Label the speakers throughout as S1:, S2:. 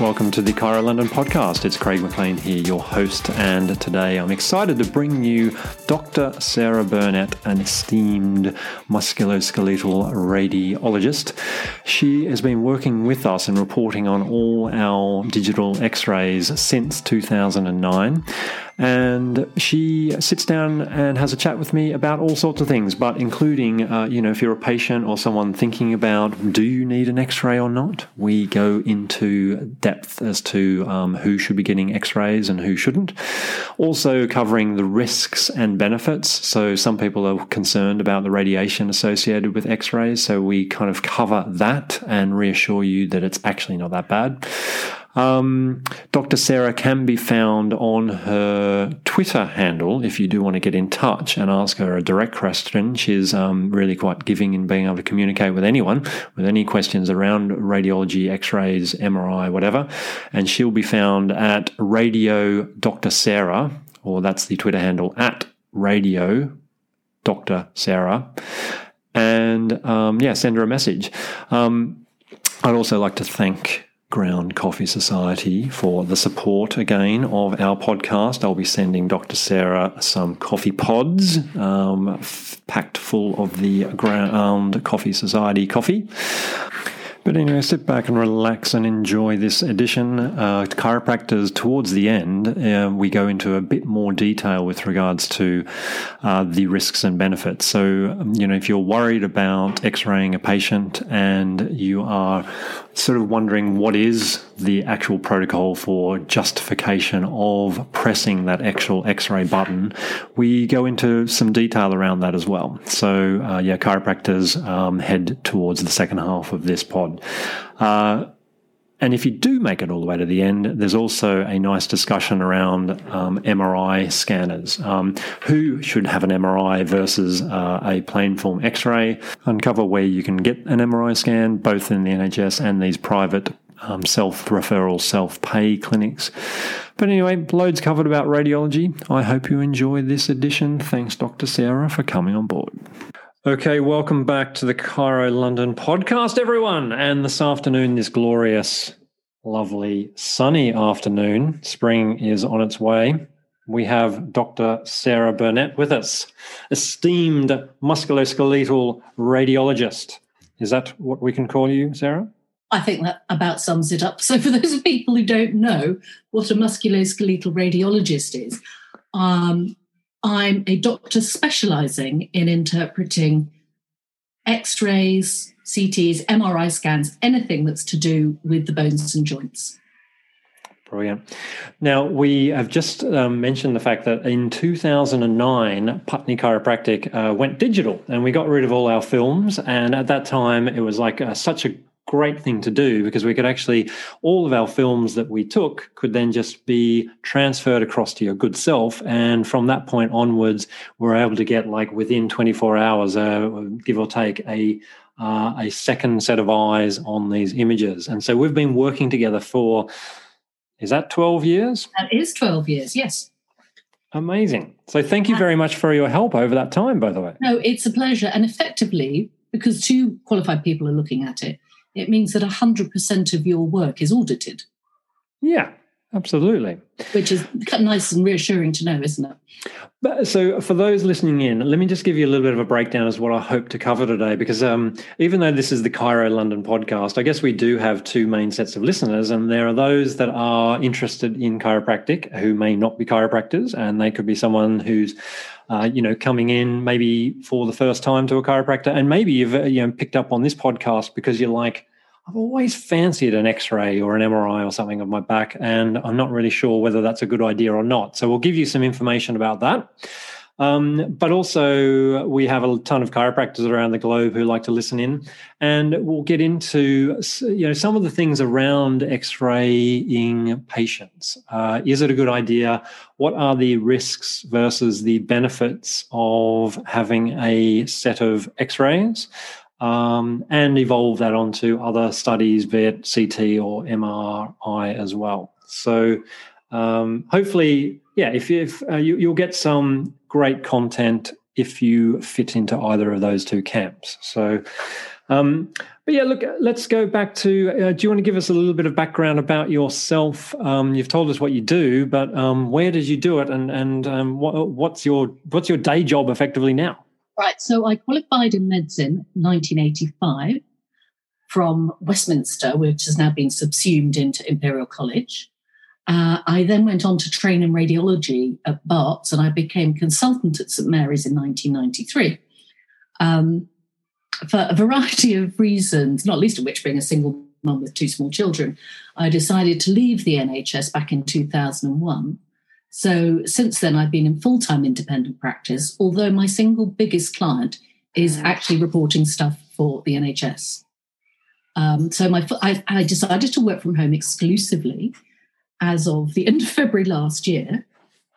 S1: Welcome to the Chiro London podcast. It's Craig McLean here, your host, and today I'm excited to bring you Dr. Sarah Burnett, an esteemed musculoskeletal radiologist. She has been working with us and reporting on all our digital x rays since 2009 and she sits down and has a chat with me about all sorts of things, but including, uh, you know, if you're a patient or someone thinking about do you need an X-ray or not, we go into depth as to um, who should be getting X-rays and who shouldn't. Also covering the risks and benefits. So some people are concerned about the radiation associated with X-rays, so we kind of cover that and reassure you that it's actually not that bad. Um, Dr. Sarah can be found on her Twitter handle if you do want to get in touch and ask her a direct question. She's um, really quite giving in being able to communicate with anyone with any questions around radiology, x rays, MRI, whatever. And she'll be found at Radio Dr. Sarah, or that's the Twitter handle at Radio Dr. Sarah. And um, yeah, send her a message. Um, I'd also like to thank Ground Coffee Society for the support again of our podcast. I'll be sending Dr. Sarah some coffee pods um, f- packed full of the Ground Coffee Society coffee. But anyway, sit back and relax and enjoy this edition. Uh, chiropractors, towards the end, uh, we go into a bit more detail with regards to uh, the risks and benefits. So, um, you know, if you're worried about x raying a patient and you are sort of wondering what is the actual protocol for justification of pressing that actual x-ray button we go into some detail around that as well so uh, yeah chiropractors um, head towards the second half of this pod uh, and if you do make it all the way to the end, there's also a nice discussion around um, MRI scanners. Um, who should have an MRI versus uh, a plain film x ray? Uncover where you can get an MRI scan, both in the NHS and these private um, self referral, self pay clinics. But anyway, loads covered about radiology. I hope you enjoy this edition. Thanks, Dr. Sarah, for coming on board. Okay, welcome back to the Chiro London podcast, everyone. And this afternoon, this glorious, lovely, sunny afternoon, spring is on its way. We have Dr. Sarah Burnett with us, esteemed musculoskeletal radiologist. Is that what we can call you, Sarah?
S2: I think that about sums it up. So, for those people who don't know what a musculoskeletal radiologist is, um, I'm a doctor specializing in interpreting x rays, CTs, MRI scans, anything that's to do with the bones and joints.
S1: Brilliant. Now, we have just um, mentioned the fact that in 2009, Putney Chiropractic uh, went digital and we got rid of all our films. And at that time, it was like uh, such a great thing to do because we could actually all of our films that we took could then just be transferred across to your good self. And from that point onwards we're able to get like within 24 hours uh, give or take a uh, a second set of eyes on these images. And so we've been working together for is that 12 years?
S2: That is 12 years yes.
S1: Amazing. So thank you very much for your help over that time by the way.
S2: No it's a pleasure. And effectively because two qualified people are looking at it it means that 100% of your work is audited.
S1: Yeah, absolutely.
S2: Which is nice and reassuring to know, isn't it?
S1: But, so, for those listening in, let me just give you a little bit of a breakdown as what I hope to cover today. Because um, even though this is the Chiro London podcast, I guess we do have two main sets of listeners, and there are those that are interested in chiropractic who may not be chiropractors, and they could be someone who's uh, you know, coming in maybe for the first time to a chiropractor, and maybe you've uh, you know picked up on this podcast because you're like, I've always fancied an X-ray or an MRI or something of my back, and I'm not really sure whether that's a good idea or not. So we'll give you some information about that. Um, but also, we have a ton of chiropractors around the globe who like to listen in, and we'll get into you know some of the things around X-raying patients. Uh, is it a good idea? What are the risks versus the benefits of having a set of X-rays? Um, and evolve that onto other studies, be it CT or MRI as well. So, um, hopefully, yeah, if, if uh, you, you'll get some great content if you fit into either of those two camps. So, Um, but yeah, look, let's go back to. Uh, do you want to give us a little bit of background about yourself? Um, you've told us what you do, but um, where did you do it, and and um, what, what's your what's your day job effectively now?
S2: Right. So I qualified in medicine 1985 from Westminster, which has now been subsumed into Imperial College. Uh, I then went on to train in radiology at Barts, and I became consultant at St Mary's in 1993. Um, for a variety of reasons, not least of which being a single mum with two small children, I decided to leave the NHS back in 2001. So since then, I've been in full time independent practice, although my single biggest client is actually reporting stuff for the NHS. Um, so my, I, I decided to work from home exclusively as of the end of February last year.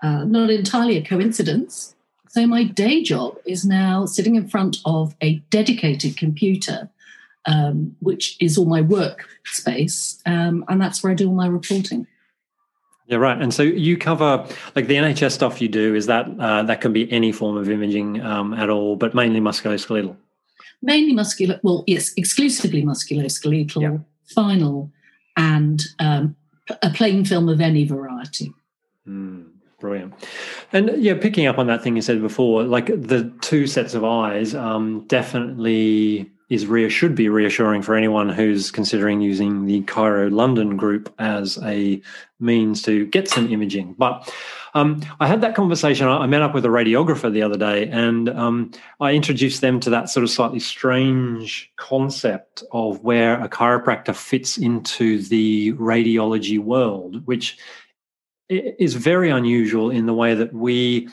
S2: Uh, not entirely a coincidence. So my day job is now sitting in front of a dedicated computer, um, which is all my work space, um, and that's where I do all my reporting.
S1: Yeah, right. And so you cover like the NHS stuff you do. Is that uh, that can be any form of imaging um, at all, but mainly musculoskeletal.
S2: Mainly muscular. Well, yes, exclusively musculoskeletal, yeah. spinal, and um, a plain film of any variety.
S1: Mm. Brilliant. And yeah, picking up on that thing you said before, like the two sets of eyes um, definitely is rear should be reassuring for anyone who's considering using the Chiro London group as a means to get some imaging. But um, I had that conversation. I met up with a radiographer the other day, and um, I introduced them to that sort of slightly strange concept of where a chiropractor fits into the radiology world, which is very unusual in the way that we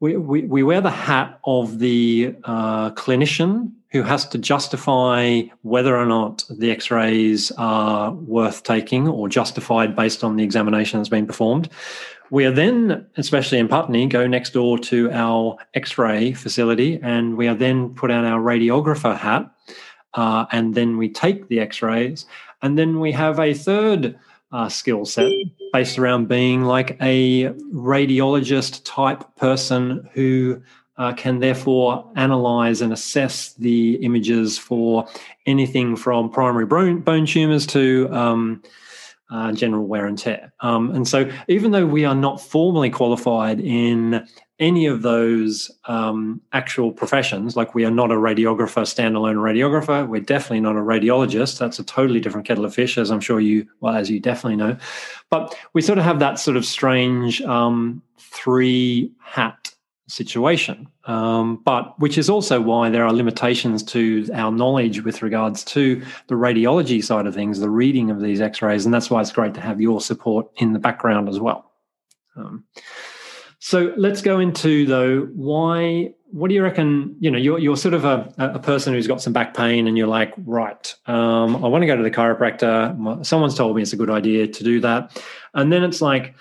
S1: we, we, we wear the hat of the uh, clinician who has to justify whether or not the x-rays are worth taking or justified based on the examination that's been performed. We are then especially in putney go next door to our x-ray facility and we are then put on our radiographer hat uh, and then we take the x-rays. And then we have a third uh, skill set based around being like a radiologist type person who uh, can therefore analyze and assess the images for anything from primary bone, bone tumors to um, uh, general wear and tear. Um, and so, even though we are not formally qualified in any of those um, actual professions, like we are not a radiographer, standalone radiographer, we're definitely not a radiologist. That's a totally different kettle of fish, as I'm sure you, well, as you definitely know. But we sort of have that sort of strange um, three hat situation, um, but which is also why there are limitations to our knowledge with regards to the radiology side of things, the reading of these X-rays, and that's why it's great to have your support in the background as well. Um, so let's go into though why. What do you reckon? You know, you're you're sort of a, a person who's got some back pain, and you're like, right, um, I want to go to the chiropractor. Someone's told me it's a good idea to do that, and then it's like,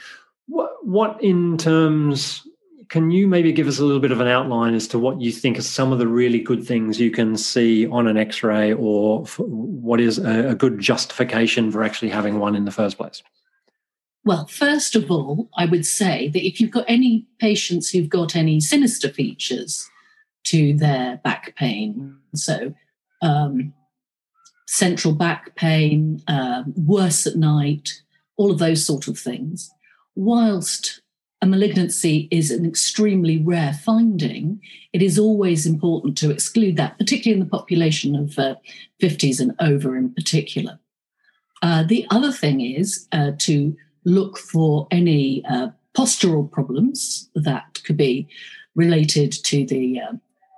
S1: what what in terms can you maybe give us a little bit of an outline as to what you think are some of the really good things you can see on an x-ray or what is a, good justification for actually having one in the first place?
S2: Well, first of all, I would say that if you've got any patients who've got any sinister features to their back pain, so um, central back pain, um, worse at night, all of those sort of things, whilst a malignancy is an extremely rare finding, it is always important to exclude that, particularly in the population of uh, 50s and over in particular. Uh, the other thing is uh, to look for any uh, postural problems that could be related to the uh,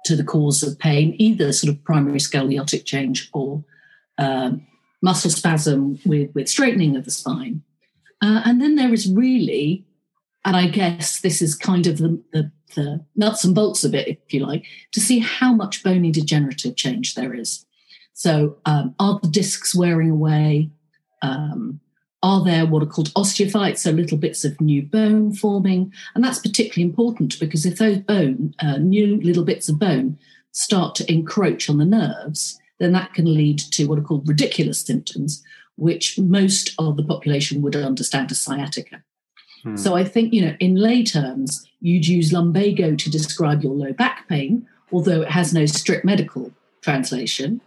S2: to the cause of pain, either sort of primary scoliotic change or um, muscle spasm with, with straightening of the spine. Uh, and then there is really, and I guess this is kind of the, the, the, nuts and bolts of it, if you like, to see how much bony degenerative change there is. So, um, are the discs wearing away? Um, are there what are called osteophytes, so little bits of new bone forming? And that's particularly important because if those bone, uh, new little bits of bone, start to encroach on the nerves, then that can lead to what are called radicular symptoms, which most of the population would understand as sciatica. Hmm. So I think, you know, in lay terms, you'd use lumbago to describe your low back pain, although it has no strict medical translation.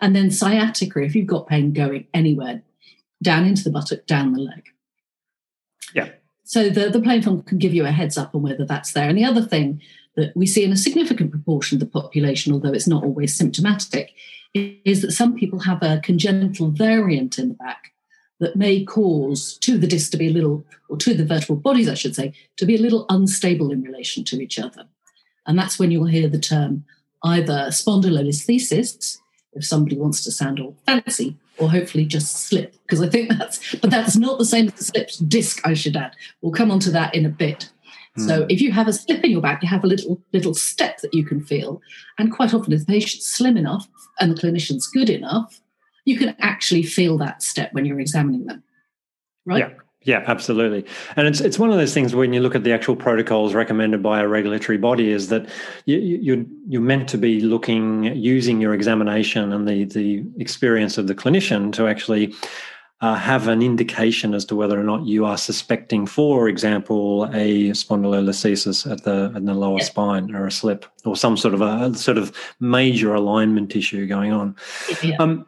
S2: And then sciatica, if you've got pain going anywhere, down into the buttock, down the leg.
S1: Yeah.
S2: So the, the plain film can give you a heads up on whether that's there. And the other thing that we see in a significant proportion of the population, although it's not always symptomatic, is that some people have a congenital variant in the back that may cause to the disc to be a little, or to the vertebral bodies, I should say, to be a little unstable in relation to each other. And that's when you'll hear the term either spondylolisthesis, if somebody wants to sound all fancy, or hopefully just slip, because I think that's, but that's not the same as the slipped disc, I should add. We'll come on to that in a bit. So hmm. if you have a slip in your back, you have a little little step that you can feel. And quite often, if the patient's slim enough and the clinician's good enough, you can actually feel that step when you're examining them. Right?
S1: Yeah. Yeah, absolutely. And it's it's one of those things when you look at the actual protocols recommended by a regulatory body is that you, you're you're meant to be looking using your examination and the the experience of the clinician to actually uh, have an indication as to whether or not you are suspecting, for example, a spondylolisthesis at the in the lower yeah. spine or a slip or some sort of a sort of major alignment issue going on. Yeah. Um,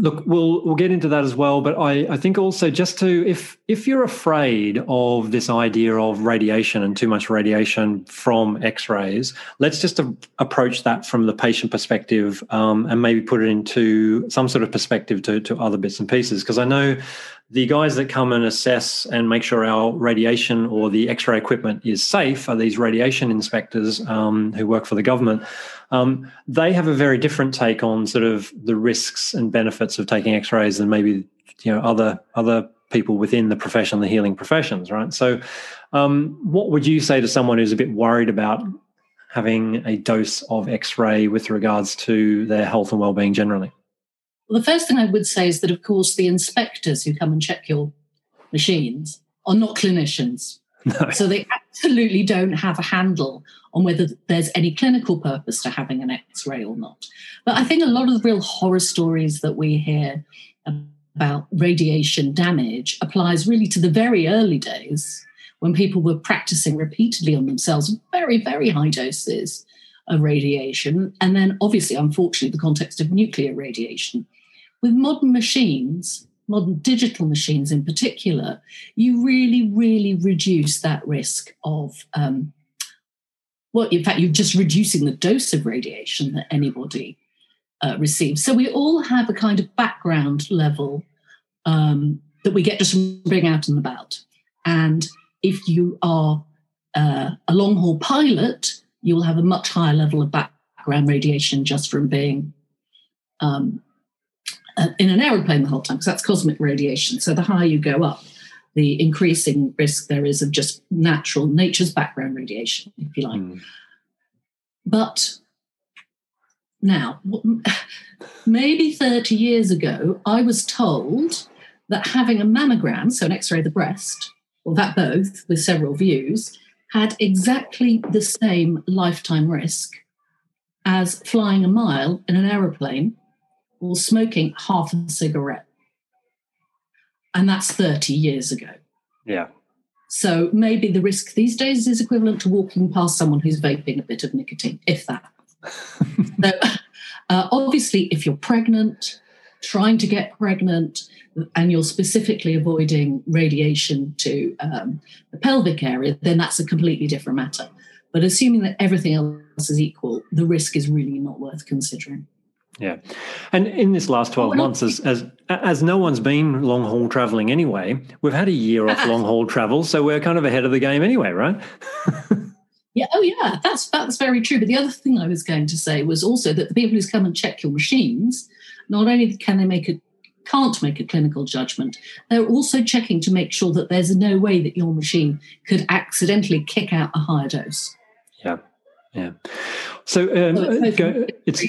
S1: Look, we'll we'll get into that as well, but I, I think also just to if if you're afraid of this idea of radiation and too much radiation from X-rays, let's just a, approach that from the patient perspective um, and maybe put it into some sort of perspective to to other bits and pieces. Because I know the guys that come and assess and make sure our radiation or the x-ray equipment is safe are these radiation inspectors um, who work for the government. Um, they have a very different take on sort of the risks and benefits of taking x-rays than maybe you know other other people within the profession the healing professions right? So um, what would you say to someone who's a bit worried about having a dose of x-ray with regards to their health and well-being generally
S2: well, the first thing I would say is that, of course, the inspectors who come and check your machines are not clinicians. No. So they absolutely don't have a handle on whether there's any clinical purpose to having an x ray or not. But I think a lot of the real horror stories that we hear about radiation damage applies really to the very early days when people were practicing repeatedly on themselves very, very high doses of radiation. And then, obviously, unfortunately, the context of nuclear radiation with modern machines, modern digital machines in particular, you really, really reduce that risk of, um, well, in fact, you're just reducing the dose of radiation that anybody uh, receives. So we all have a kind of background level um, that we get just from being out and about. And if you are uh, a long haul pilot, you will have a much higher level of background radiation just from being um, in an aeroplane the whole time because that's cosmic radiation. So the higher you go up, the increasing risk there is of just natural nature's background radiation, if you like. Mm. But now, maybe 30 years ago, I was told that having a mammogram, so an x ray of the breast, or that both with several views, had exactly the same lifetime risk as flying a mile in an aeroplane or smoking half a cigarette. And that's 30 years ago.
S1: Yeah.
S2: So maybe the risk these days is equivalent to walking past someone who's vaping a bit of nicotine, if that. so, uh, obviously, if you're pregnant, trying to get pregnant, and you're specifically avoiding radiation to um, the pelvic area, then that's a completely different matter. But assuming that everything else is equal, the risk is really not worth considering.
S1: Yeah, and in this last twelve months, as as as no one's been long haul traveling anyway, we've had a year off long haul travel, so we're kind of ahead of the game anyway, right?
S2: yeah. Oh, yeah. That's that's very true. But the other thing I was going to say was also that the people who come and check your machines, not only can they make a can't make a clinical judgment, they're also checking to make sure that there's no way that your machine could accidentally kick out a higher dose.
S1: Yeah, yeah. So, um, so it's, go, it's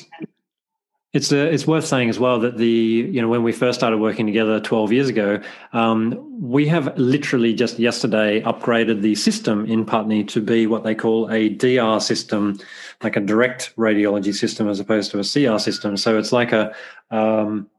S1: it's uh, it's worth saying as well that the you know when we first started working together 12 years ago, um, we have literally just yesterday upgraded the system in Putney to be what they call a DR system, like a direct radiology system as opposed to a CR system. So it's like a um,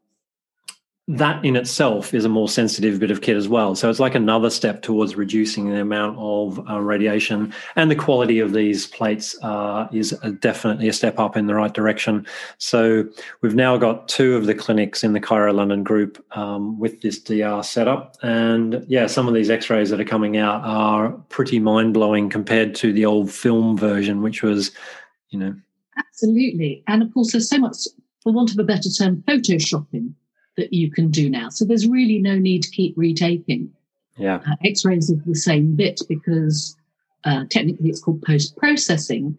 S1: that in itself is a more sensitive bit of kit as well. So it's like another step towards reducing the amount of uh, radiation, and the quality of these plates uh, is a, definitely a step up in the right direction. So we've now got two of the clinics in the Chiro London group um, with this DR setup, and yeah, some of these X-rays that are coming out are pretty mind blowing compared to the old film version, which was, you know,
S2: absolutely, and of course there's so much, for want of a better term, photoshopping that you can do now. So there's really no need to keep retaking
S1: yeah.
S2: uh, X-rays of the same bit because uh, technically it's called post-processing,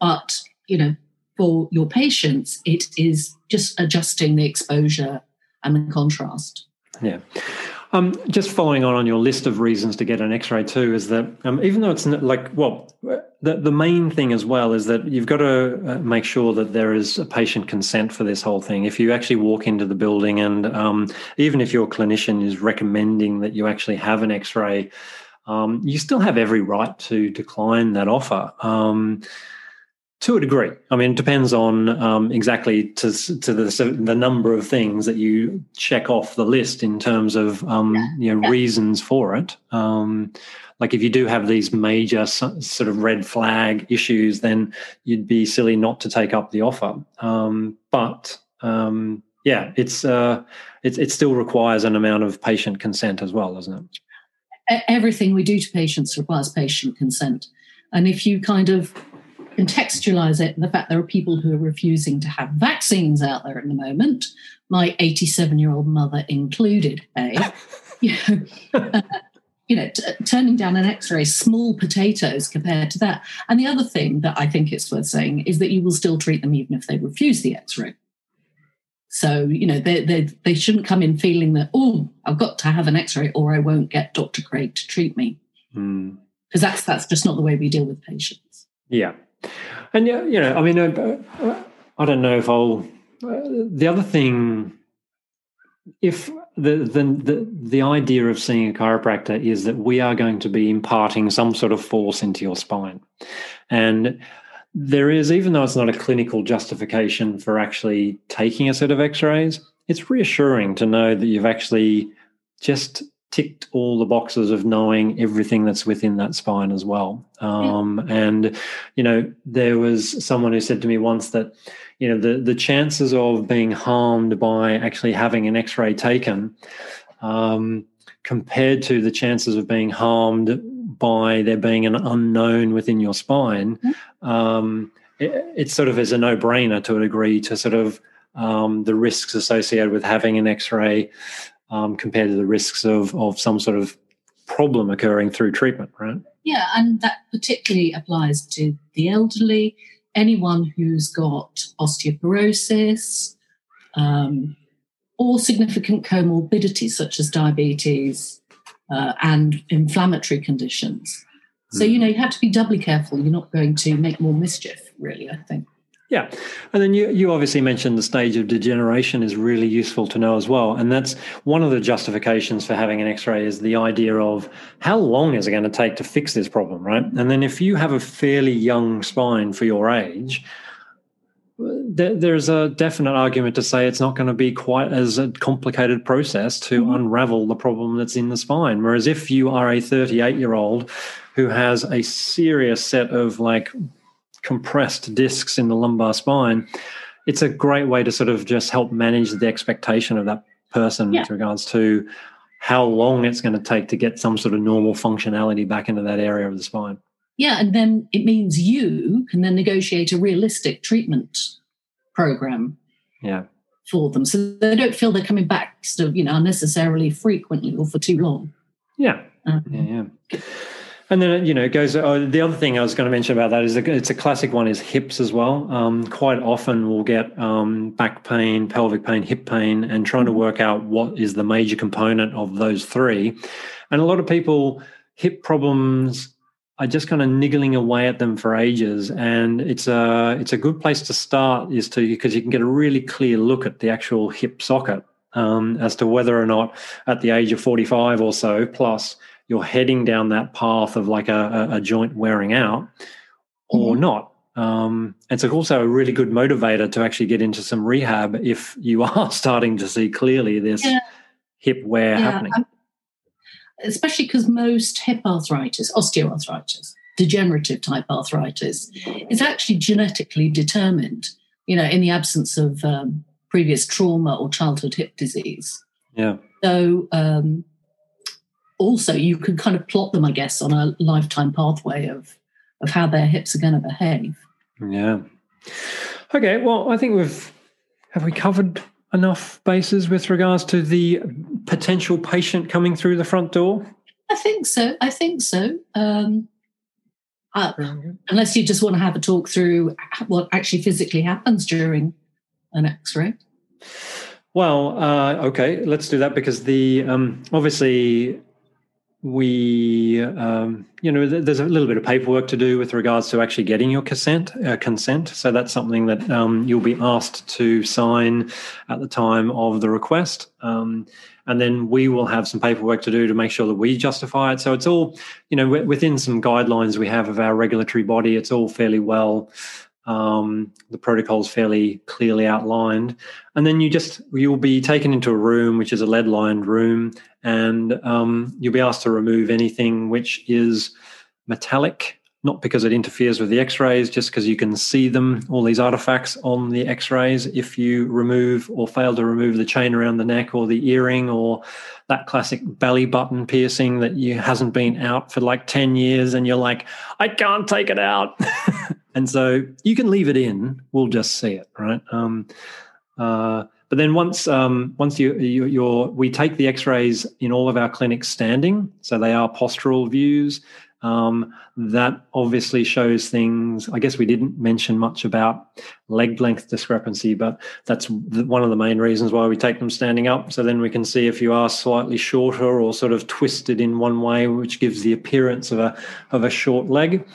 S2: but you know for your patients it is just adjusting the exposure and the contrast.
S1: Yeah. Um, just following on on your list of reasons to get an X-ray too is that um, even though it's like well, the the main thing as well is that you've got to uh, make sure that there is a patient consent for this whole thing. If you actually walk into the building and um, even if your clinician is recommending that you actually have an X-ray, um, you still have every right to decline that offer. Um, to a degree. I mean, it depends on um, exactly to, to the, the number of things that you check off the list in terms of um, you know reasons for it. Like if you do have these major sort of red flag issues, then you'd be silly not to take up the offer. Um, but um, yeah, it's uh, it, it still requires an amount of patient consent as well, doesn't
S2: it? Everything we do to patients requires patient consent, and if you kind of contextualize it the fact there are people who are refusing to have vaccines out there at the moment, my 87 year old mother included, hey, you know, uh, you know t- turning down an x ray, small potatoes compared to that. And the other thing that I think it's worth saying is that you will still treat them even if they refuse the x ray. So, you know, they, they, they shouldn't come in feeling that, oh, I've got to have an x ray or I won't get Dr. Craig to treat me. Because
S1: mm.
S2: that's, that's just not the way we deal with patients.
S1: Yeah. And yeah, you know, I mean, uh, uh, I don't know if I'll. Uh, the other thing, if the, the the the idea of seeing a chiropractor is that we are going to be imparting some sort of force into your spine, and there is, even though it's not a clinical justification for actually taking a set of X-rays, it's reassuring to know that you've actually just ticked all the boxes of knowing everything that's within that spine as well. Um, and you know, there was someone who said to me once that you know the the chances of being harmed by actually having an X-ray taken. Um, compared to the chances of being harmed by there being an unknown within your spine, mm-hmm. um, it, it, sort of is a no-brainer to a degree to sort of um, the risks associated with having an X-ray um, compared to the risks of, of some sort of problem occurring through treatment, right?
S2: Yeah, and that particularly applies to the elderly, anyone who's got osteoporosis, um, or significant comorbidities such as diabetes uh, and inflammatory conditions. So, you hmm. know, you have to be doubly careful. You're not going to make more mischief, really, I think.
S1: Yeah. And then you, you obviously mentioned the stage of degeneration is really useful to know as well. And that's one of the justifications for having an x ray is the idea of how long is it going to take to fix this problem, right? And then if you have a fairly young spine for your age, there's a definite argument to say it's not going to be quite as a complicated process to mm-hmm. unravel the problem that's in the spine. Whereas if you are a 38 year old who has a serious set of like compressed discs in the lumbar spine, it's a great way to sort of just help manage the expectation of that person yeah. with regards to how long it's going to take to get some sort of normal functionality back into that area of the spine.
S2: Yeah, and then it means you can then negotiate a realistic treatment program.
S1: Yeah.
S2: For them, so they don't feel they're coming back, so you know, unnecessarily frequently or for too long.
S1: Yeah, um, yeah, yeah. And then you know it goes. Oh, the other thing I was going to mention about that is it's a classic one is hips as well. Um, quite often we'll get um, back pain, pelvic pain, hip pain, and trying to work out what is the major component of those three. And a lot of people hip problems are just kind of niggling away at them for ages, and it's a it's a good place to start is to because you can get a really clear look at the actual hip socket um, as to whether or not at the age of forty five or so plus you're heading down that path of like a, a, joint wearing out or mm-hmm. not. Um, it's also a really good motivator to actually get into some rehab if you are starting to see clearly this yeah. hip wear yeah. happening. Um,
S2: especially because most hip arthritis, osteoarthritis, degenerative type arthritis, is actually genetically determined. You know, in the absence of um, previous trauma or childhood hip disease.
S1: Yeah.
S2: So um, also you can kind of plot them, I guess, on a lifetime pathway of of how their hips are going to behave.
S1: Yeah. Okay. Well, I think we've have we covered enough bases with regards to the potential patient coming through the front door.
S2: I think so. I think so. Um, uh, unless you just want to have a talk through what actually physically happens during an X-ray.
S1: Well, uh, okay, let's do that because the um, obviously we um, you know there's a little bit of paperwork to do with regards to actually getting your consent uh, consent. So that's something that um, you'll be asked to sign at the time of the request. Um, and then we will have some paperwork to do to make sure that we justify it. So it's all you know within some guidelines we have of our regulatory body it's all fairly well um, the protocol is fairly clearly outlined, and then you just you'll be taken into a room which is a lead lined room, and um, you'll be asked to remove anything which is metallic, not because it interferes with the X-rays, just because you can see them, all these artifacts on the X-rays. If you remove or fail to remove the chain around the neck or the earring or that classic belly button piercing that you hasn't been out for like 10 years and you're like, I can't take it out. And so you can leave it in. We'll just see it, right? Um, uh, but then once um, once you, you we take the X-rays in all of our clinics standing, so they are postural views. Um, that obviously shows things. I guess we didn't mention much about leg length discrepancy, but that's one of the main reasons why we take them standing up. So then we can see if you are slightly shorter or sort of twisted in one way, which gives the appearance of a of a short leg.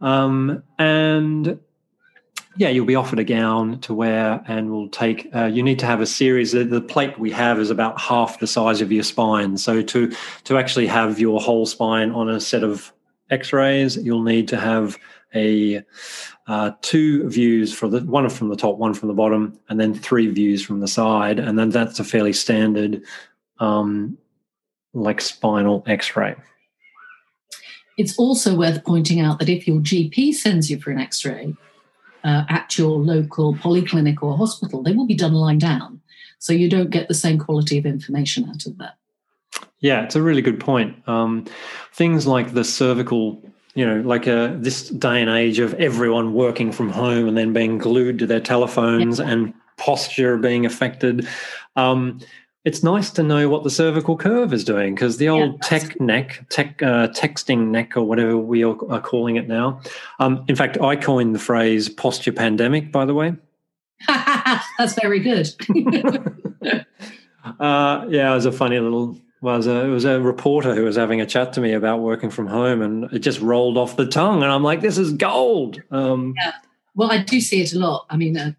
S1: Um, and yeah, you'll be offered a gown to wear, and we'll take. Uh, you need to have a series. The, the, plate we have is about half the size of your spine. So to to actually have your whole spine on a set of X-rays, you'll need to have a uh, two views for the one from the top, one from the bottom, and then three views from the side, and then that's a fairly standard, um, like spinal X-ray.
S2: It's also worth pointing out that if your GP sends you for an x ray uh, at your local polyclinic or hospital, they will be done lying down. So you don't get the same quality of information out of that.
S1: Yeah, it's a really good point. Um, things like the cervical, you know, like uh, this day and age of everyone working from home and then being glued to their telephones yeah. and posture being affected. Um, it's nice to know what the cervical curve is doing because the old yeah, tech neck, tech uh, texting neck, or whatever we are calling it now. Um, in fact, I coined the phrase posture pandemic. By the way,
S2: that's very good.
S1: uh, yeah, it was a funny little. Was a, it was a reporter who was having a chat to me about working from home, and it just rolled off the tongue, and I'm like, "This is gold." Um,
S2: yeah. Well, I do see it a lot. I mean, uh,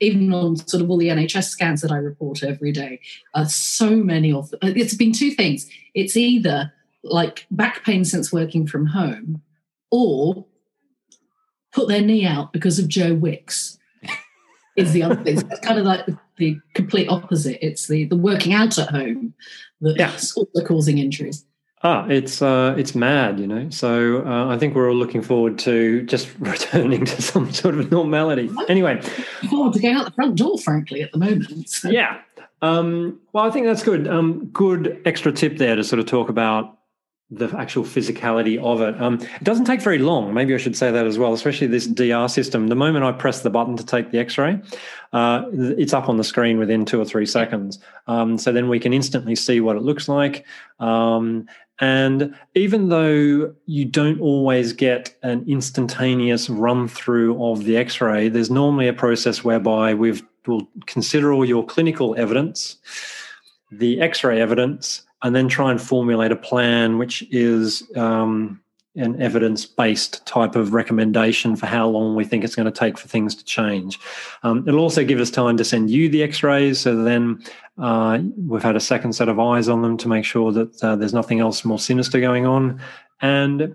S2: even on sort of all the NHS scans that I report every day, uh, so many of them. It's been two things. It's either like back pain since working from home, or put their knee out because of Joe Wicks. is the other thing. it's kind of like the, the, complete opposite. It's the the working out at home that's yeah. also causing injuries.
S1: Ah, it's uh, it's mad, you know. So uh, I think we're all looking forward to just returning to some sort of normality. Anyway,
S2: forward to going out the front door, frankly, at the moment.
S1: So. Yeah. Um, well, I think that's good. Um, good extra tip there to sort of talk about the actual physicality of it. Um, it doesn't take very long. Maybe I should say that as well, especially this DR system. The moment I press the button to take the x ray, uh, it's up on the screen within two or three seconds. Um, so then we can instantly see what it looks like. Um, and even though you don't always get an instantaneous run through of the x ray, there's normally a process whereby we will consider all your clinical evidence, the x ray evidence, and then try and formulate a plan which is um, an evidence based type of recommendation for how long we think it's going to take for things to change. Um, it'll also give us time to send you the x rays so then uh, we've had a second set of eyes on them to make sure that uh, there's nothing else more sinister going on. And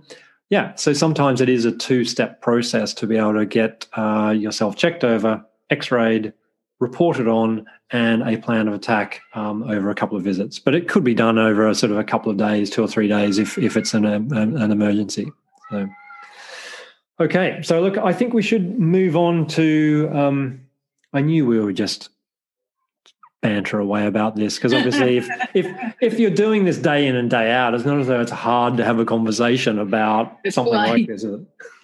S1: yeah, so sometimes it is a two step process to be able to get uh, yourself checked over, x rayed, reported on, and a plan of attack um, over a couple of visits. But it could be done over a sort of a couple of days, two or three days, if, if it's an, um, an emergency. So, okay, so look, I think we should move on to. Um, I knew we were just banter away about this because obviously if if if you're doing this day in and day out it's not as though it's hard to have a conversation about it's something like this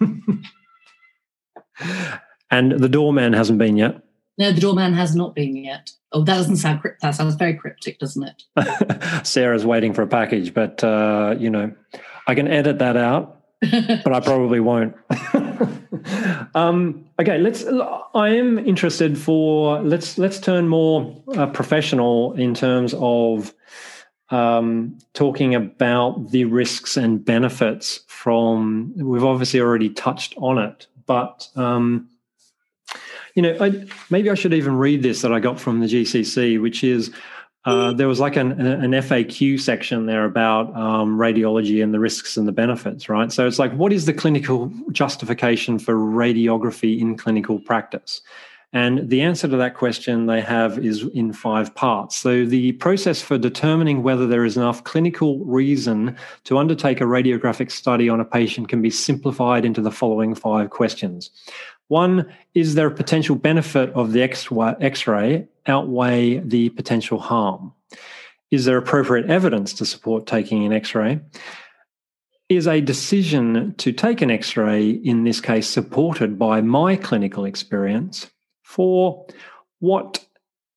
S1: and the doorman hasn't been yet
S2: no the doorman has not been yet oh that doesn't sound that sounds very cryptic doesn't
S1: it sarah's waiting for a package but uh, you know i can edit that out but I probably won't. um, okay, let's. I am interested for let's let's turn more uh, professional in terms of um, talking about the risks and benefits from. We've obviously already touched on it, but um, you know, I, maybe I should even read this that I got from the GCC, which is uh, there was like an, an FAQ section there about um, radiology and the risks and the benefits, right? So it's like, what is the clinical justification for radiography in clinical practice? And the answer to that question they have is in five parts. So, the process for determining whether there is enough clinical reason to undertake a radiographic study on a patient can be simplified into the following five questions. One, is there a potential benefit of the X ray outweigh the potential harm? Is there appropriate evidence to support taking an X ray? Is a decision to take an X ray, in this case, supported by my clinical experience? For what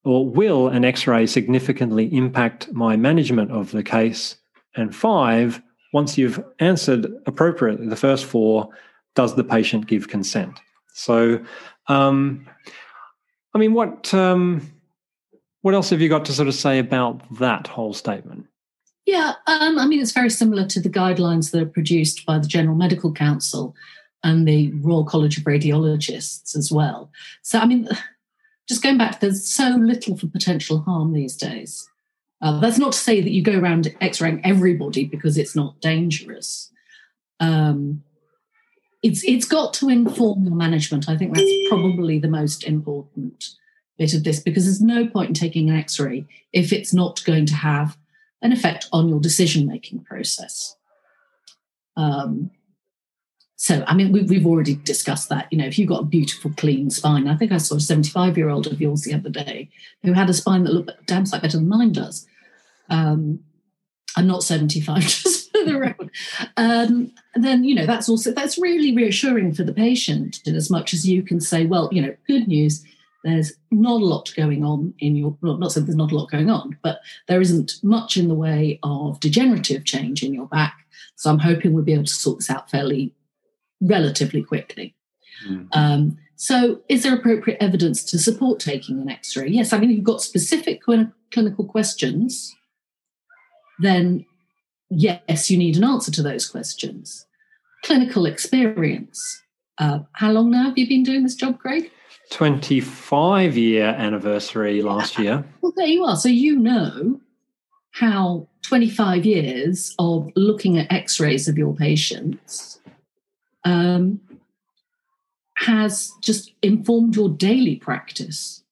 S1: or will an X ray significantly impact my management of the case? And five, once you've answered appropriately the first four, does the patient give consent? So, um, I mean, what um, what else have you got to sort of say about that whole statement?
S2: Yeah, um, I mean, it's very similar to the guidelines that are produced by the General Medical Council and the Royal College of Radiologists as well. So, I mean, just going back, there's so little for potential harm these days. Uh, that's not to say that you go around x-raying everybody because it's not dangerous. Um, it's it's got to inform your management. I think that's probably the most important bit of this because there's no point in taking an x-ray if it's not going to have an effect on your decision making process. Um, so i mean we, we've already discussed that. You know if you've got a beautiful clean spine i think i saw a 75 year old of yours the other day who had a spine that looked damn sight better than mine does. Um, i'm not 75 just for the record um, then you know that's also that's really reassuring for the patient in as much as you can say well you know good news there's not a lot going on in your well, not saying there's not a lot going on, but there isn't much in the way of degenerative change in your back. So I'm hoping we'll be able to sort this out fairly relatively quickly. Mm-hmm. Um, so, is there appropriate evidence to support taking an X ray? Yes, I mean, if you've got specific clinical questions, then yes, you need an answer to those questions. Clinical experience. Uh, how long now have you been doing this job, Craig?
S1: 25 year anniversary last year.
S2: Well, there you are. So you know how 25 years of looking at x rays of your patients um, has just informed your daily practice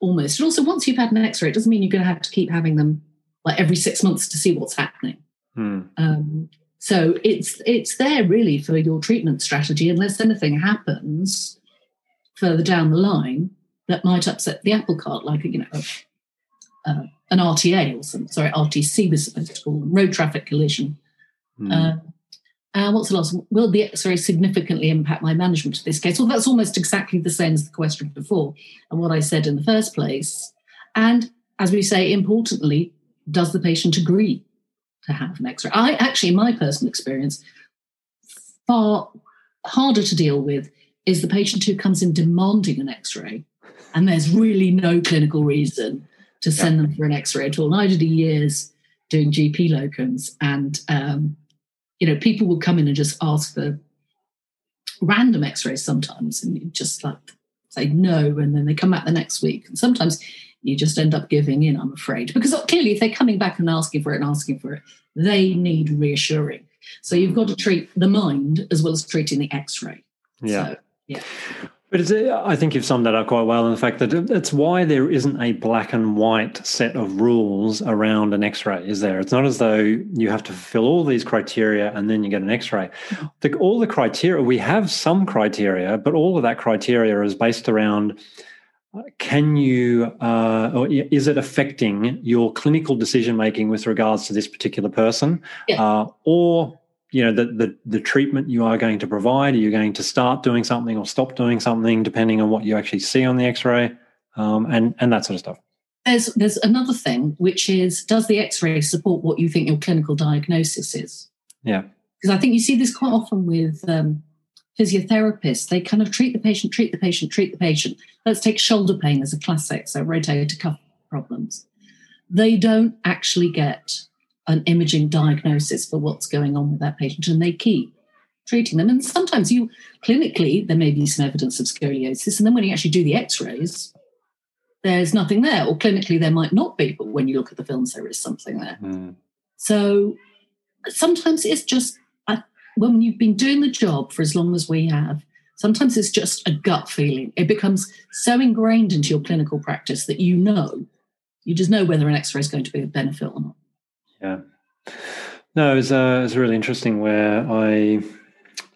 S2: almost. And also, once you've had an x ray, it doesn't mean you're going to have to keep having them like every six months to see what's happening. Hmm. Um, so it's it's there really for your treatment strategy, unless anything happens further down the line that might upset the apple cart, like you know, uh, an RTA or some sorry, RTC was supposed to call them, road traffic collision. Mm. Uh, uh, what's the last one? Will the X-ray significantly impact my management of this case? Well, that's almost exactly the same as the question before and what I said in the first place. And as we say, importantly, does the patient agree to have an X-ray? I actually, in my personal experience, far harder to deal with is the patient who comes in demanding an x-ray and there's really no clinical reason to send yeah. them for an x-ray at all. And I did a years doing GP locums and um, you know, people will come in and just ask for random x-rays sometimes and you just like say no and then they come back the next week. And sometimes you just end up giving in, I'm afraid. Because clearly if they're coming back and asking for it and asking for it, they need reassuring. So you've got to treat the mind as well as treating the X-ray.
S1: Yeah.
S2: So, yeah.
S1: But I think you've summed that up quite well in the fact that it's why there isn't a black and white set of rules around an X-ray, is there? It's not as though you have to fulfill all these criteria and then you get an X-ray. All the criteria we have some criteria, but all of that criteria is based around can you uh, or is it affecting your clinical decision making with regards to this particular person,
S2: Yeah.
S1: uh, or you know the, the the treatment you are going to provide? Are you going to start doing something or stop doing something depending on what you actually see on the x-ray? Um, and and that sort of stuff.
S2: There's there's another thing which is does the X-ray support what you think your clinical diagnosis is?
S1: yeah.
S2: Because I think you see this quite often with um, physiotherapists. They kind of treat the patient, treat the patient, treat the patient. Let's take shoulder pain as a classic, so rotator cuff problems. They don't actually get an imaging diagnosis for what's going on with that patient, and they keep treating them. And sometimes you clinically there may be some evidence of scoliosis, and then when you actually do the X-rays, there's nothing there, or clinically there might not be, but when you look at the films, there is something there.
S1: Mm.
S2: So sometimes it's just when you've been doing the job for as long as we have, sometimes it's just a gut feeling. It becomes so ingrained into your clinical practice that you know, you just know whether an X-ray is going to be a benefit or not.
S1: yeah no it was, uh, it was really interesting where i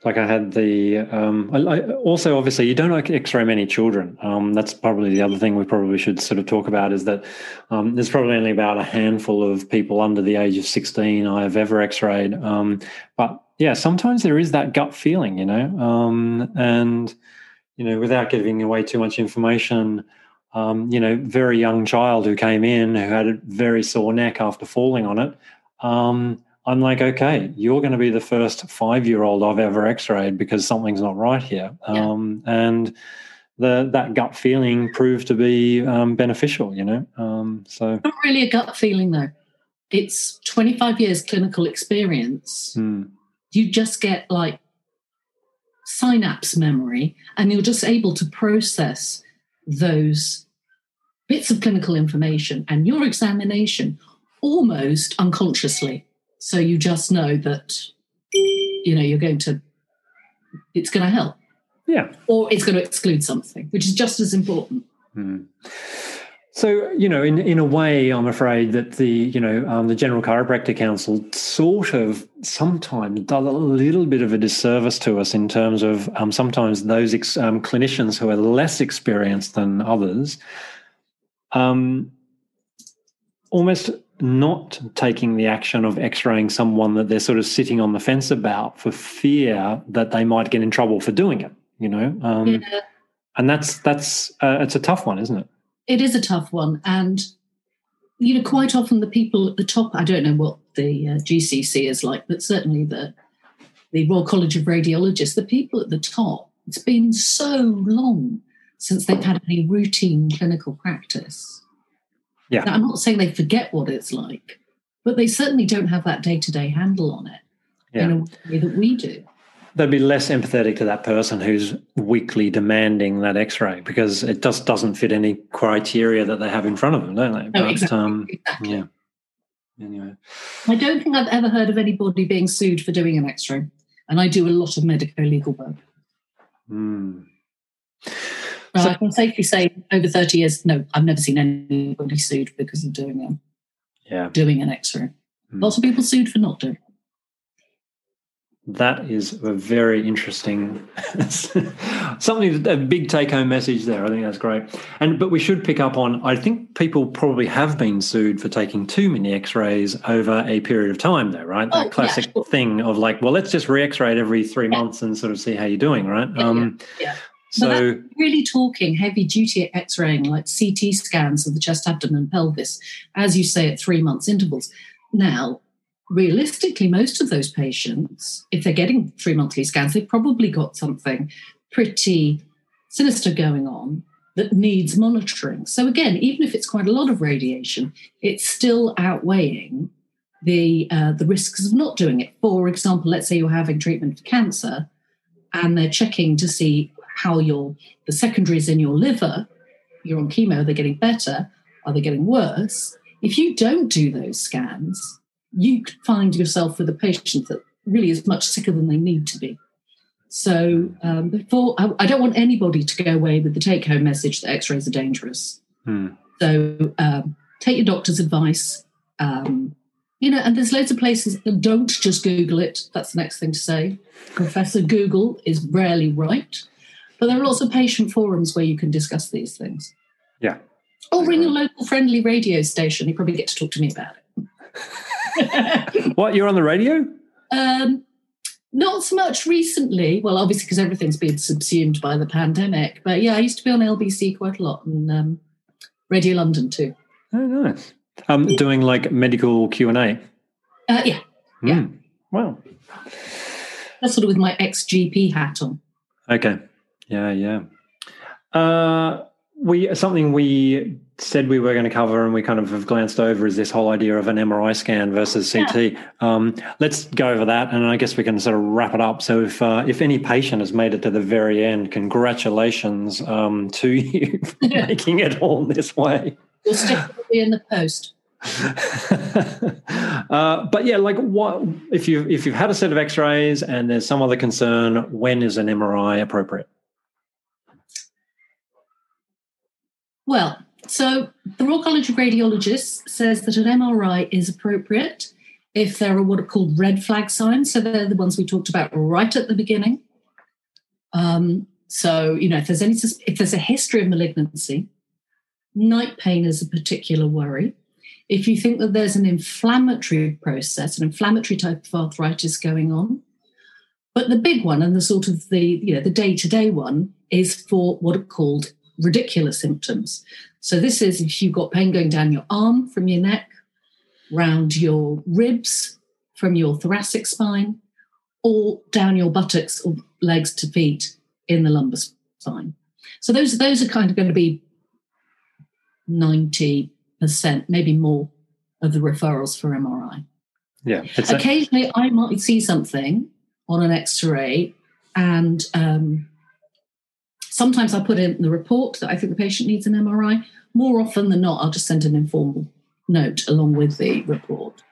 S1: like i had the um, I, I, also obviously you don't like x-ray many children um, that's probably the other thing we probably should sort of talk about is that um, there's probably only about a handful of people under the age of 16 i have ever x-rayed um, but yeah sometimes there is that gut feeling you know um, and you know without giving away too much information um, you know very young child who came in who had a very sore neck after falling on it um, I'm like, okay, you're going to be the first five year old I've ever x rayed because something's not right here.
S2: Yeah.
S1: Um, and the, that gut feeling proved to be um, beneficial, you know? Um, so,
S2: Not really a gut feeling though. It's 25 years clinical experience.
S1: hmm,
S2: You just get like synapse memory, and you're just able to process those bits of clinical information and your examination almost unconsciously. So you just know that you know you're going to it's going to help
S1: yeah.
S2: or it's going to exclude something, which is just as important.
S1: Hmm. So you know, in in a way, I'm afraid that the you know um, the General Chiropractic Council sort of sometimes does a little bit of a disservice to us in terms of um, sometimes those ex, um, clinicians who are less experienced than others, um, almost not taking the action of X-raying someone that they're sort of sitting on the fence about for fear that they might get in trouble for doing it. You know, um,
S2: Yeah.
S1: and that's that's uh, it's a tough one, isn't it?
S2: It is a tough one. And you know quite often the people at the top i don't know what the uh, gcc is like but certainly the the royal college of radiologists the people at the top it's been so long since they've had any routine clinical practice.
S1: Yeah.
S2: Now, i'm not saying they forget what it's like but they certainly don't have that day-to-day handle on it in a way that we do
S1: they'd be less empathetic to that person who's weekly demanding that x-ray because it just doesn't fit any criteria that they have in front of them don't they
S2: No, exactly,
S1: um,
S2: exactly.
S1: yeah anyway
S2: i don't think i've ever heard of anybody being sued for doing an x-ray and i do a lot of medico legal work
S1: Hmm.
S2: Uh,
S1: So-
S2: I can safely say over 30 years, no, I've never seen anybody sued because of doing a,
S1: yeah
S2: doing an X-ray.
S1: Hmm.
S2: Lots of people sued for not doing. it.
S1: That is a very interesting something a big take-home message there i think that's great and but we should pick up on i think people probably have been sued for taking too many x-rays over a period of time though right
S2: Oh,
S1: that
S2: yeah,
S1: classic
S2: sure.
S1: thing of like well let's just re-x-ray it every three
S2: Yeah.
S1: months and sort of see how you're doing right
S2: Yeah,
S1: um
S2: yeah.
S1: so
S2: Really talking heavy duty X-raying like CT scans of the chest, abdomen, pelvis, as you say, at three months intervals. Now, realistically, most of those patients, if they're getting three monthly scans, they've probably got something pretty sinister going on that needs monitoring. So again, even if it's quite a lot of radiation, it's still outweighing the uh, the risks of not doing it. For example, let's say you're having treatment for cancer, and they're checking to see how your the secondaries in your liver, you're on chemo, they're getting better, are they getting worse? If you don't do those scans, you could find yourself with a patient that really is much sicker than they need to be. So um, before, I, I, don't want anybody to go away with the take-home message that X-rays are dangerous.
S1: Hmm.
S2: So um, take your doctor's advice. Um, you know, and there's loads of places. That don't just Google it. That's the next thing to say. Professor Google is rarely right, but there are lots of patient forums where you can discuss these things.
S1: Yeah.
S2: Or ring a local friendly radio station. You probably get to talk to me about
S1: it. what? You're on the radio?
S2: Um, not so much recently. Well, obviously because everything's been subsumed by the pandemic. But yeah, I used to be on LBC quite a lot and um, Radio London too.
S1: Oh, nice. Um, doing like medical Q and
S2: A. Uh, yeah.
S1: Mm. Yeah. Wow.
S2: That's sort of with my ex GP hat on.
S1: Okay. Yeah. Yeah. Uh, we something we said we were going to cover and we kind of have glanced over is this whole idea of an MRI scan versus CT. Yeah. Um, let's go over that, and I guess we can sort of wrap it up. So, if uh, if any patient has made it to the very end, congratulations um, to you for making it all this way.
S2: We'll stick in the post.
S1: uh, but yeah, like what if you if you've had a set of X-rays and there's some other concern, when is an MRI appropriate?
S2: Well, so the Royal College of Radiologists says that an MRI is appropriate if there are what are called red flag signs. So they're the ones we talked about right at the beginning. Um, so you know, if there's any if there's a history of malignancy, night pain is a particular worry. If you think that there's an inflammatory process, an inflammatory type of arthritis going on, but the big one and the sort of the you know the day to day one is for what are called radicular symptoms. So this is if you've got pain going down your arm from your neck, round your ribs from your thoracic spine, or down your buttocks or legs to feet in the lumbar spine. So those those are kind of going to be 90%, maybe more of the referrals for MRI.
S1: Yeah.
S2: Occasionally I might see something on an X-ray and um, Sometimes I put in the report that I think the patient needs an MRI. More often than not, I'll just send an informal note along with the report.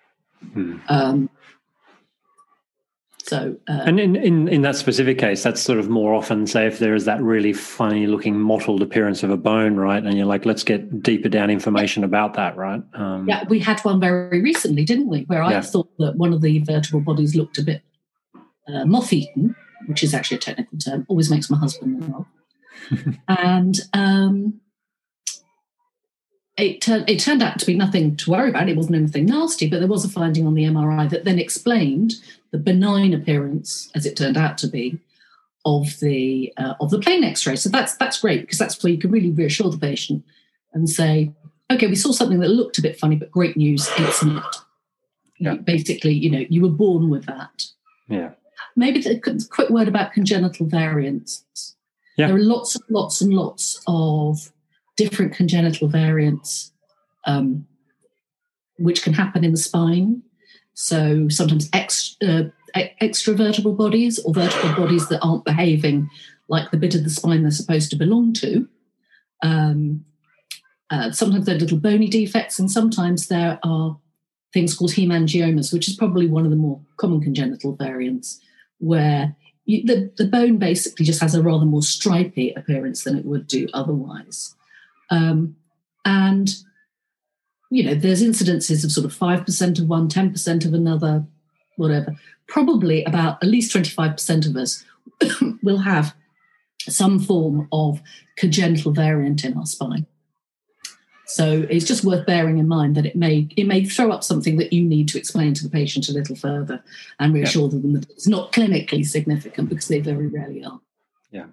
S2: Hmm. Um, so, uh,
S1: and in, in in that specific case, that's sort of more often, say, if there is that really funny looking mottled appearance of a bone, right? And you're like, let's get deeper down information yeah. about that, right?
S2: Um, yeah, we had one very recently, didn't we? Where I yeah. thought that one of the vertebral bodies looked a bit uh, moth eaten, which is actually a technical term. Always makes my husband laugh and um, it, tur- it turned out to be nothing to worry about. It wasn't anything nasty, but there was a finding on the MRI that then explained the benign appearance, as it turned out to be, of the uh, of the plain X-ray. So that's that's great because that's where you can really reassure the patient and say, okay, we saw something that looked a bit funny, but great news, it's not. Yeah. Basically, you know, you were born with that.
S1: Yeah.
S2: Maybe a quick word about congenital variants. Yeah. There are lots and lots and lots of different congenital variants um, which can happen in the spine. So sometimes ex, uh, bodies or vertebral bodies that aren't behaving like the bit of the spine they're supposed to belong to. Um, uh, sometimes there are little bony defects, and sometimes there are things called hemangiomas, which is probably one of the more common congenital variants, where you, the, the bone basically just has a rather more stripy appearance than it would do otherwise. Um, and, you know, there's incidences of sort of 5% of one, 10% of another, whatever. Probably about at least 25% of us will have some form of congenital variant in our spine. So it's just worth bearing in mind that it may it may throw up something that you need to explain to the patient a little further and reassure yeah. them that it's not clinically significant because they very rarely are.
S1: Yeah.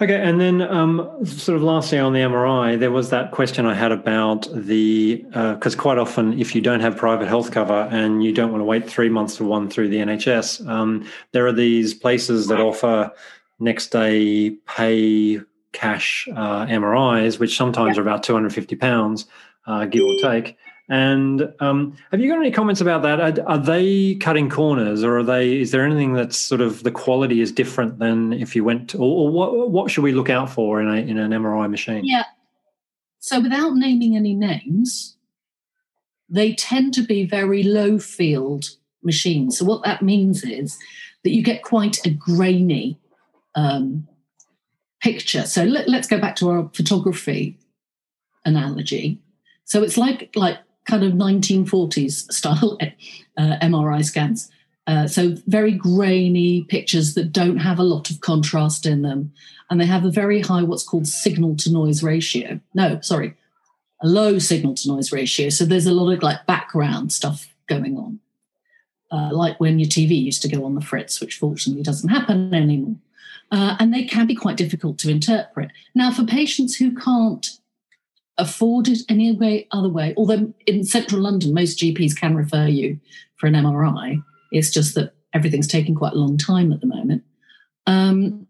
S1: Okay, and then um, sort of lastly on the MRI, there was that question I had about the because uh, quite often if you don't have private health cover and you don't want to wait three months for one through the NHS, um, there are these places that offer next day pay cash uh, MRIs, which sometimes yeah. are about 250 pounds, uh, give or take. And um, have you got any comments about that? Are, are, they cutting corners, or are they? Is there anything that's sort of the quality is different than if you went, to, or, or what? What should we look out for in a in an MRI machine?
S2: Yeah. So without naming any names, they tend to be very low field machines. So what that means is that you get quite a grainy um, picture. So let, us go back to our photography analogy. So it's like like kind of 1940s style uh, MRI scans. Uh, so very grainy pictures that don't have a lot of contrast in them, and they have a very high what's called signal to noise ratio. No, sorry, a low signal to noise ratio. So there's a lot of like background stuff going on, uh, like when your TV used to go on the fritz, which fortunately doesn't happen anymore. Uh, and they can be quite difficult to interpret. Now, for patients who can't afford it any way other way, although in central London most GPs can refer you for an MRI, it's just that everything's taking quite a long time at the moment. Um,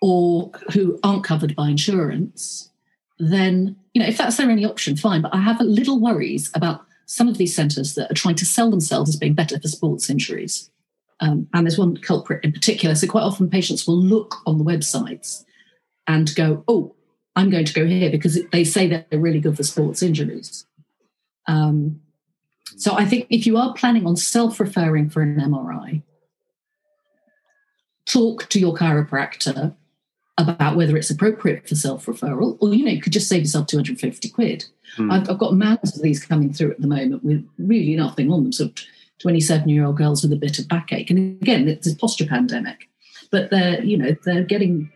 S2: or who aren't covered by insurance, then you know if that's their only option, fine. But I have a little worries about some of these centres that are trying to sell themselves as being better for sports injuries. Um, and there's one culprit in particular. So quite often patients will look on the websites and go, "Oh, I'm going to go here because they say that they're really good for sports injuries." Um, so I think if you are planning on self-referring for an MRI, talk to your chiropractor about whether it's appropriate for self-referral, or you know, you could just save yourself 250 quid. Mm. I've, I've, got mounds of these coming through at the moment with really nothing on them. So 27-year-old girls with a bit of backache, and again, it's a posture pandemic, but they're you know they're getting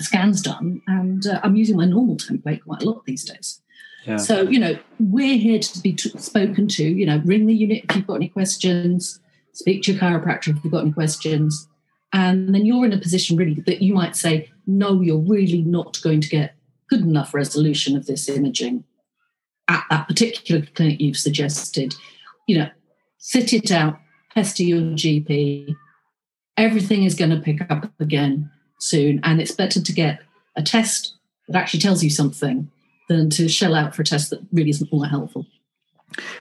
S2: scans done, and uh, I'm using my normal template quite a lot these days. Yeah. So, you know, we're here to be t- spoken to. You know, ring the unit if you've got any questions, speak to your chiropractor if you've got any questions. And then you're in a position really that you might say, no, you're really not going to get good enough resolution of this imaging at that particular clinic you've suggested. You know, sit it out, pester your GP. Everything is going to pick up again soon. And it's better to get a test that actually tells you something than to shell out for a test that really isn't all that helpful.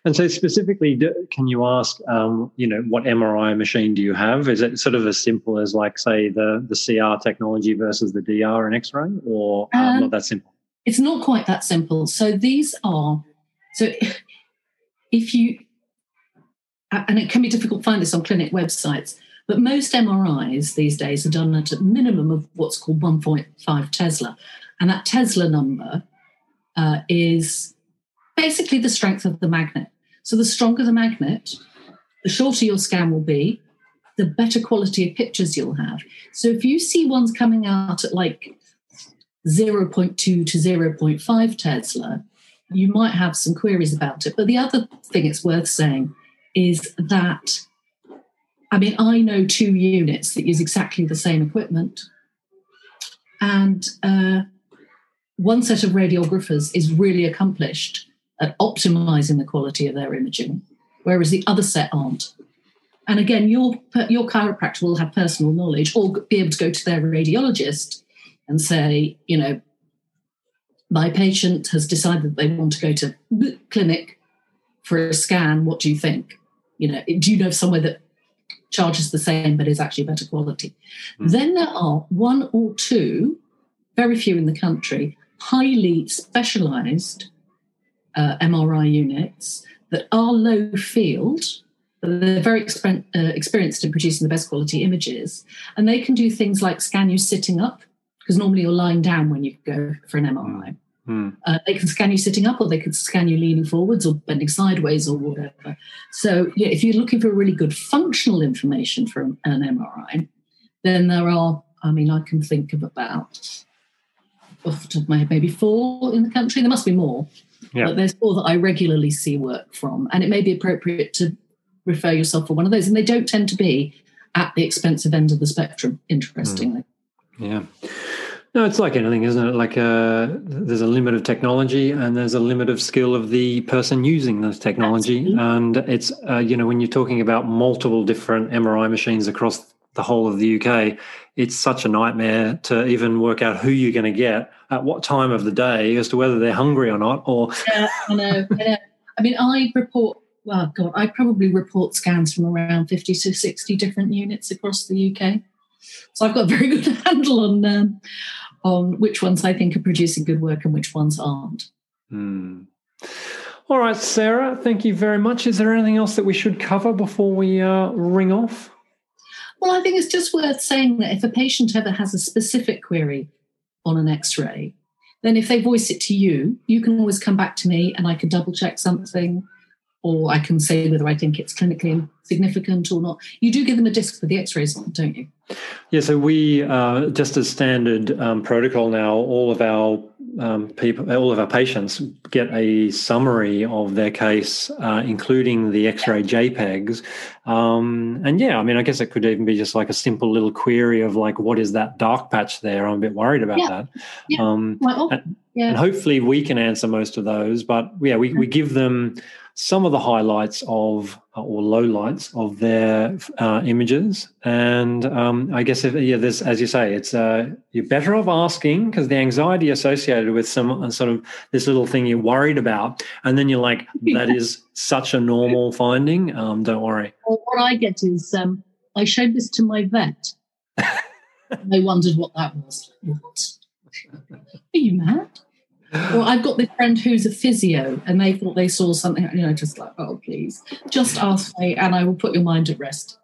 S1: And so, specifically, can you ask, um, you know, what MRI machine do you have? Is it sort of as simple as, like, say, the the CR technology versus the DR and X-ray, or um, um, not that simple?
S2: It's not quite that simple. So these are so if you and it can be difficult to find this on clinic websites, but most MRIs these days are done at a minimum of what's called 1.5 Tesla, and that Tesla number uh, is basically the strength of the magnet. So the stronger the magnet, the shorter your scan will be, the better quality of pictures you'll have. So if you see ones coming out at like 0.2 to 0.5 Tesla, you might have some queries about it. But the other thing it's worth saying is that, I mean, I know two units that use exactly the same equipment. And uh, one set of radiographers is really accomplished at optimizing the quality of their imaging, whereas the other set aren't. And again, your, your chiropractor will have personal knowledge or be able to go to their radiologist and say, you know, my patient has decided they want to go to the clinic for a scan. What do you think? You know, do you know somewhere that charges the same but is actually better quality? Mm. Then there are one or two, very few in the country, highly specialized uh, MRI units that are low field, they're very exper- uh, experienced in producing the best quality images. And they can do things like scan you sitting up, because normally you're lying down when you go for an MRI. Mm. Uh, they can scan you sitting up, or they can scan you leaning forwards, or bending sideways, or whatever. So, yeah, if you're looking for really good functional information from an MRI, then there are. I mean, I can think of about off the top of my head, maybe four in the country. There must be more. Yeah. But there's four that I regularly see work from. And it may be appropriate to refer yourself for one of those. And they don't tend to be at the expensive end of the spectrum, interestingly.
S1: Mm. Yeah. No, it's like anything, isn't it? Like uh, there's a limit of technology and there's a limit of skill of the person using this technology. Absolutely. And it's, uh, you know, when you're talking about multiple different MRI machines across the whole of the UK, it's such a nightmare to even work out who you're going to get at what time of the day as to whether they're hungry or not. Or
S2: yeah, I know. I, know. I mean, I report. Well, God, I probably report scans from around fifty to sixty different units across the UK. So I've got a very good handle on um, on which ones I think are producing good work and which ones aren't.
S1: Hmm. All right, Sarah, thank you very much. Is there anything else that we should cover before we uh, ring off?
S2: Well, I think it's just worth saying that if a patient ever has a specific query on an x ray, then if they voice it to you, you can always come back to me and I can double check something or I can say whether I think it's clinically significant or not. You do give them a disc for the x rays on, don't you?
S1: Yeah, so we, uh, just as standard um, protocol now, all of our um, people, all of our patients get a summary of their case, uh, including the X-ray JPEGs. Um, and yeah, I mean, I guess it could even be just like a simple little query of like, what is that dark patch there? I'm a bit worried about
S2: Yeah.
S1: that.
S2: Yeah.
S1: Um,
S2: Well,
S1: and,
S2: yeah.
S1: and hopefully we can answer most of those. But yeah, we, we give them some of the highlights of uh, or lowlights of their uh, images. And um, I guess if yeah, there's as you say, it's uh, you're better off asking because the anxiety associated with some uh, sort of this little thing you're worried about, and then you're like, that is such a normal finding. Um, don't worry.
S2: Or what I get is um, I showed this to my vet. they wondered what that was. What? Are you mad? Or I've got this friend who's a physio and they thought they saw something, you know, just like, oh, please, just ask me and I will put your mind at rest.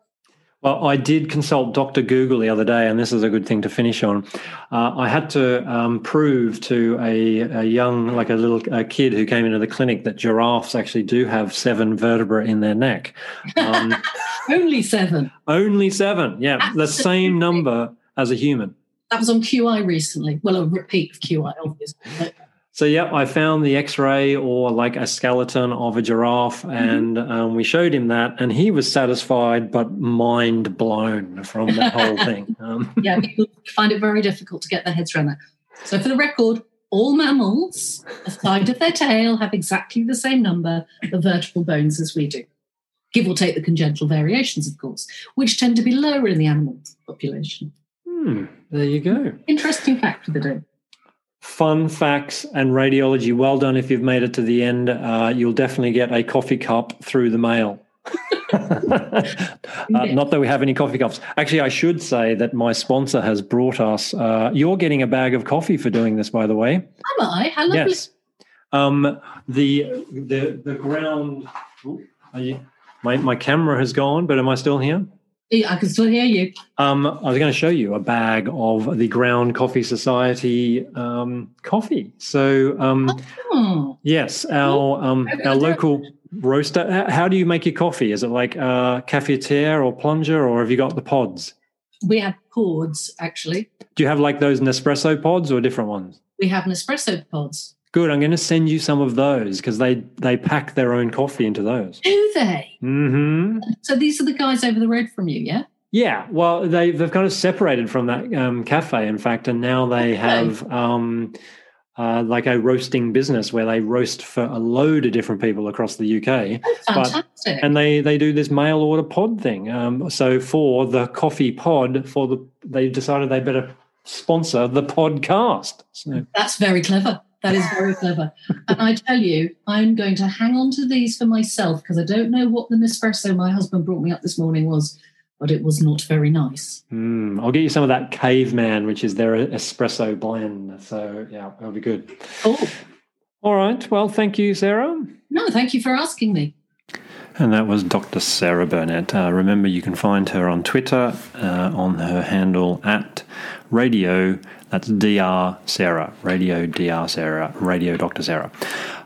S1: Well, I did consult Dr. Google the other day, and this is a good thing to finish on. Uh, I had to um, prove to a, a young, like a little a kid who came into the clinic, that giraffes actually do have seven vertebrae in their neck. Um,
S2: Only seven.
S1: only seven, yeah, the same number as a human.
S2: That was on QI recently. Well, a repeat of QI, obviously.
S1: So, yeah, I found the x ray or like a skeleton of a giraffe, and um, we showed him that, and he was satisfied but mind blown from the whole thing. Um,
S2: yeah, people find it very difficult to get their heads around that. So, for the record, all mammals, the side of their tail, have exactly the same number of vertebral bones as we do. Give or take the congenital variations, of course, which tend to be lower in the animal population.
S1: hmm, there you go.
S2: Interesting fact for the day.
S1: Fun facts and radiology. Well done if you've made it to the end. Uh, you'll definitely get a coffee cup through the mail. uh, not that we have any coffee cups. Actually, I should say that my sponsor has brought us. Uh, you're getting a bag of coffee for doing this, by the way.
S2: Am I? How lovely.
S1: Yes. Um, the the the ground. Ooh, are you, my my camera has gone, but am I still here?
S2: I can still hear you.
S1: Um, I was going to show you a bag of the Ground Coffee Society um, coffee. So, um,
S2: Oh,
S1: yes, our um, our local roaster. How do you make your coffee? Is it like a cafetiere or plunger, or have you got the pods?
S2: we have pods, actually.
S1: Do you have like those Nespresso pods or different ones?
S2: We have Nespresso pods.
S1: Good. I'm going to send you some of those because they they pack their own coffee into those.
S2: Do they?
S1: Hmm.
S2: So these are the guys over the road from you, yeah?
S1: Yeah, well, they they've kind of separated from that um, cafe, in fact, and now they
S2: Okay.
S1: have um, uh, like a roasting business where they roast for a load of different people across the UK,
S2: Oh,
S1: But-
S2: fantastic.
S1: and they they do this mail order pod thing. Um, so for the coffee pod, for the they decided they better sponsor the podcast. So,
S2: That's very clever. That is very clever. And I tell you, I'm going to hang on to these for myself because I don't know what the Nespresso my husband brought me up this morning was, but it was not very nice.
S1: mm, I'll get you some of that caveman, which is their espresso blend. So yeah, that'll be good.
S2: Oh,
S1: All right. Well, thank you, Sarah.
S2: no, thank you for asking me.
S1: And that was Dr. Sarah Burnett. Uh, remember, you can find her on Twitter uh, on her handle at radio. That's Dr. Sarah, Radio Dr. Sarah, Radio Dr. Sarah.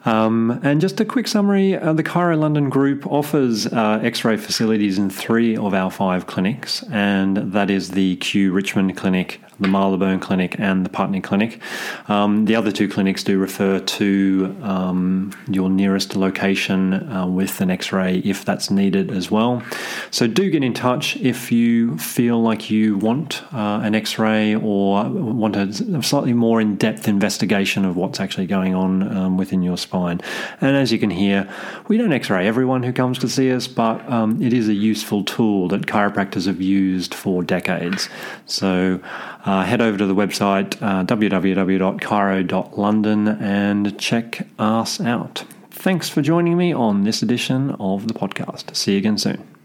S1: Um, and just a quick summary uh, the Chiro London Group offers uh, x ray facilities in three of our five clinics, and that is the Kew Richmond Clinic, the Marylebone Clinic, and the Putney Clinic. Um, the other two clinics do refer to um, your nearest location uh, with an x ray if that's needed as well. So do get in touch if you feel like you want uh, an x ray or want a slightly more in depth investigation of what's actually going on um, within your spine. And as you can hear, we don't x ray everyone who comes to see us, but um, it is a useful tool that chiropractors have used for decades. So uh, head over to the website uh, www.chiro.london and check us out. Thanks for joining me on this edition of the podcast. See you again soon.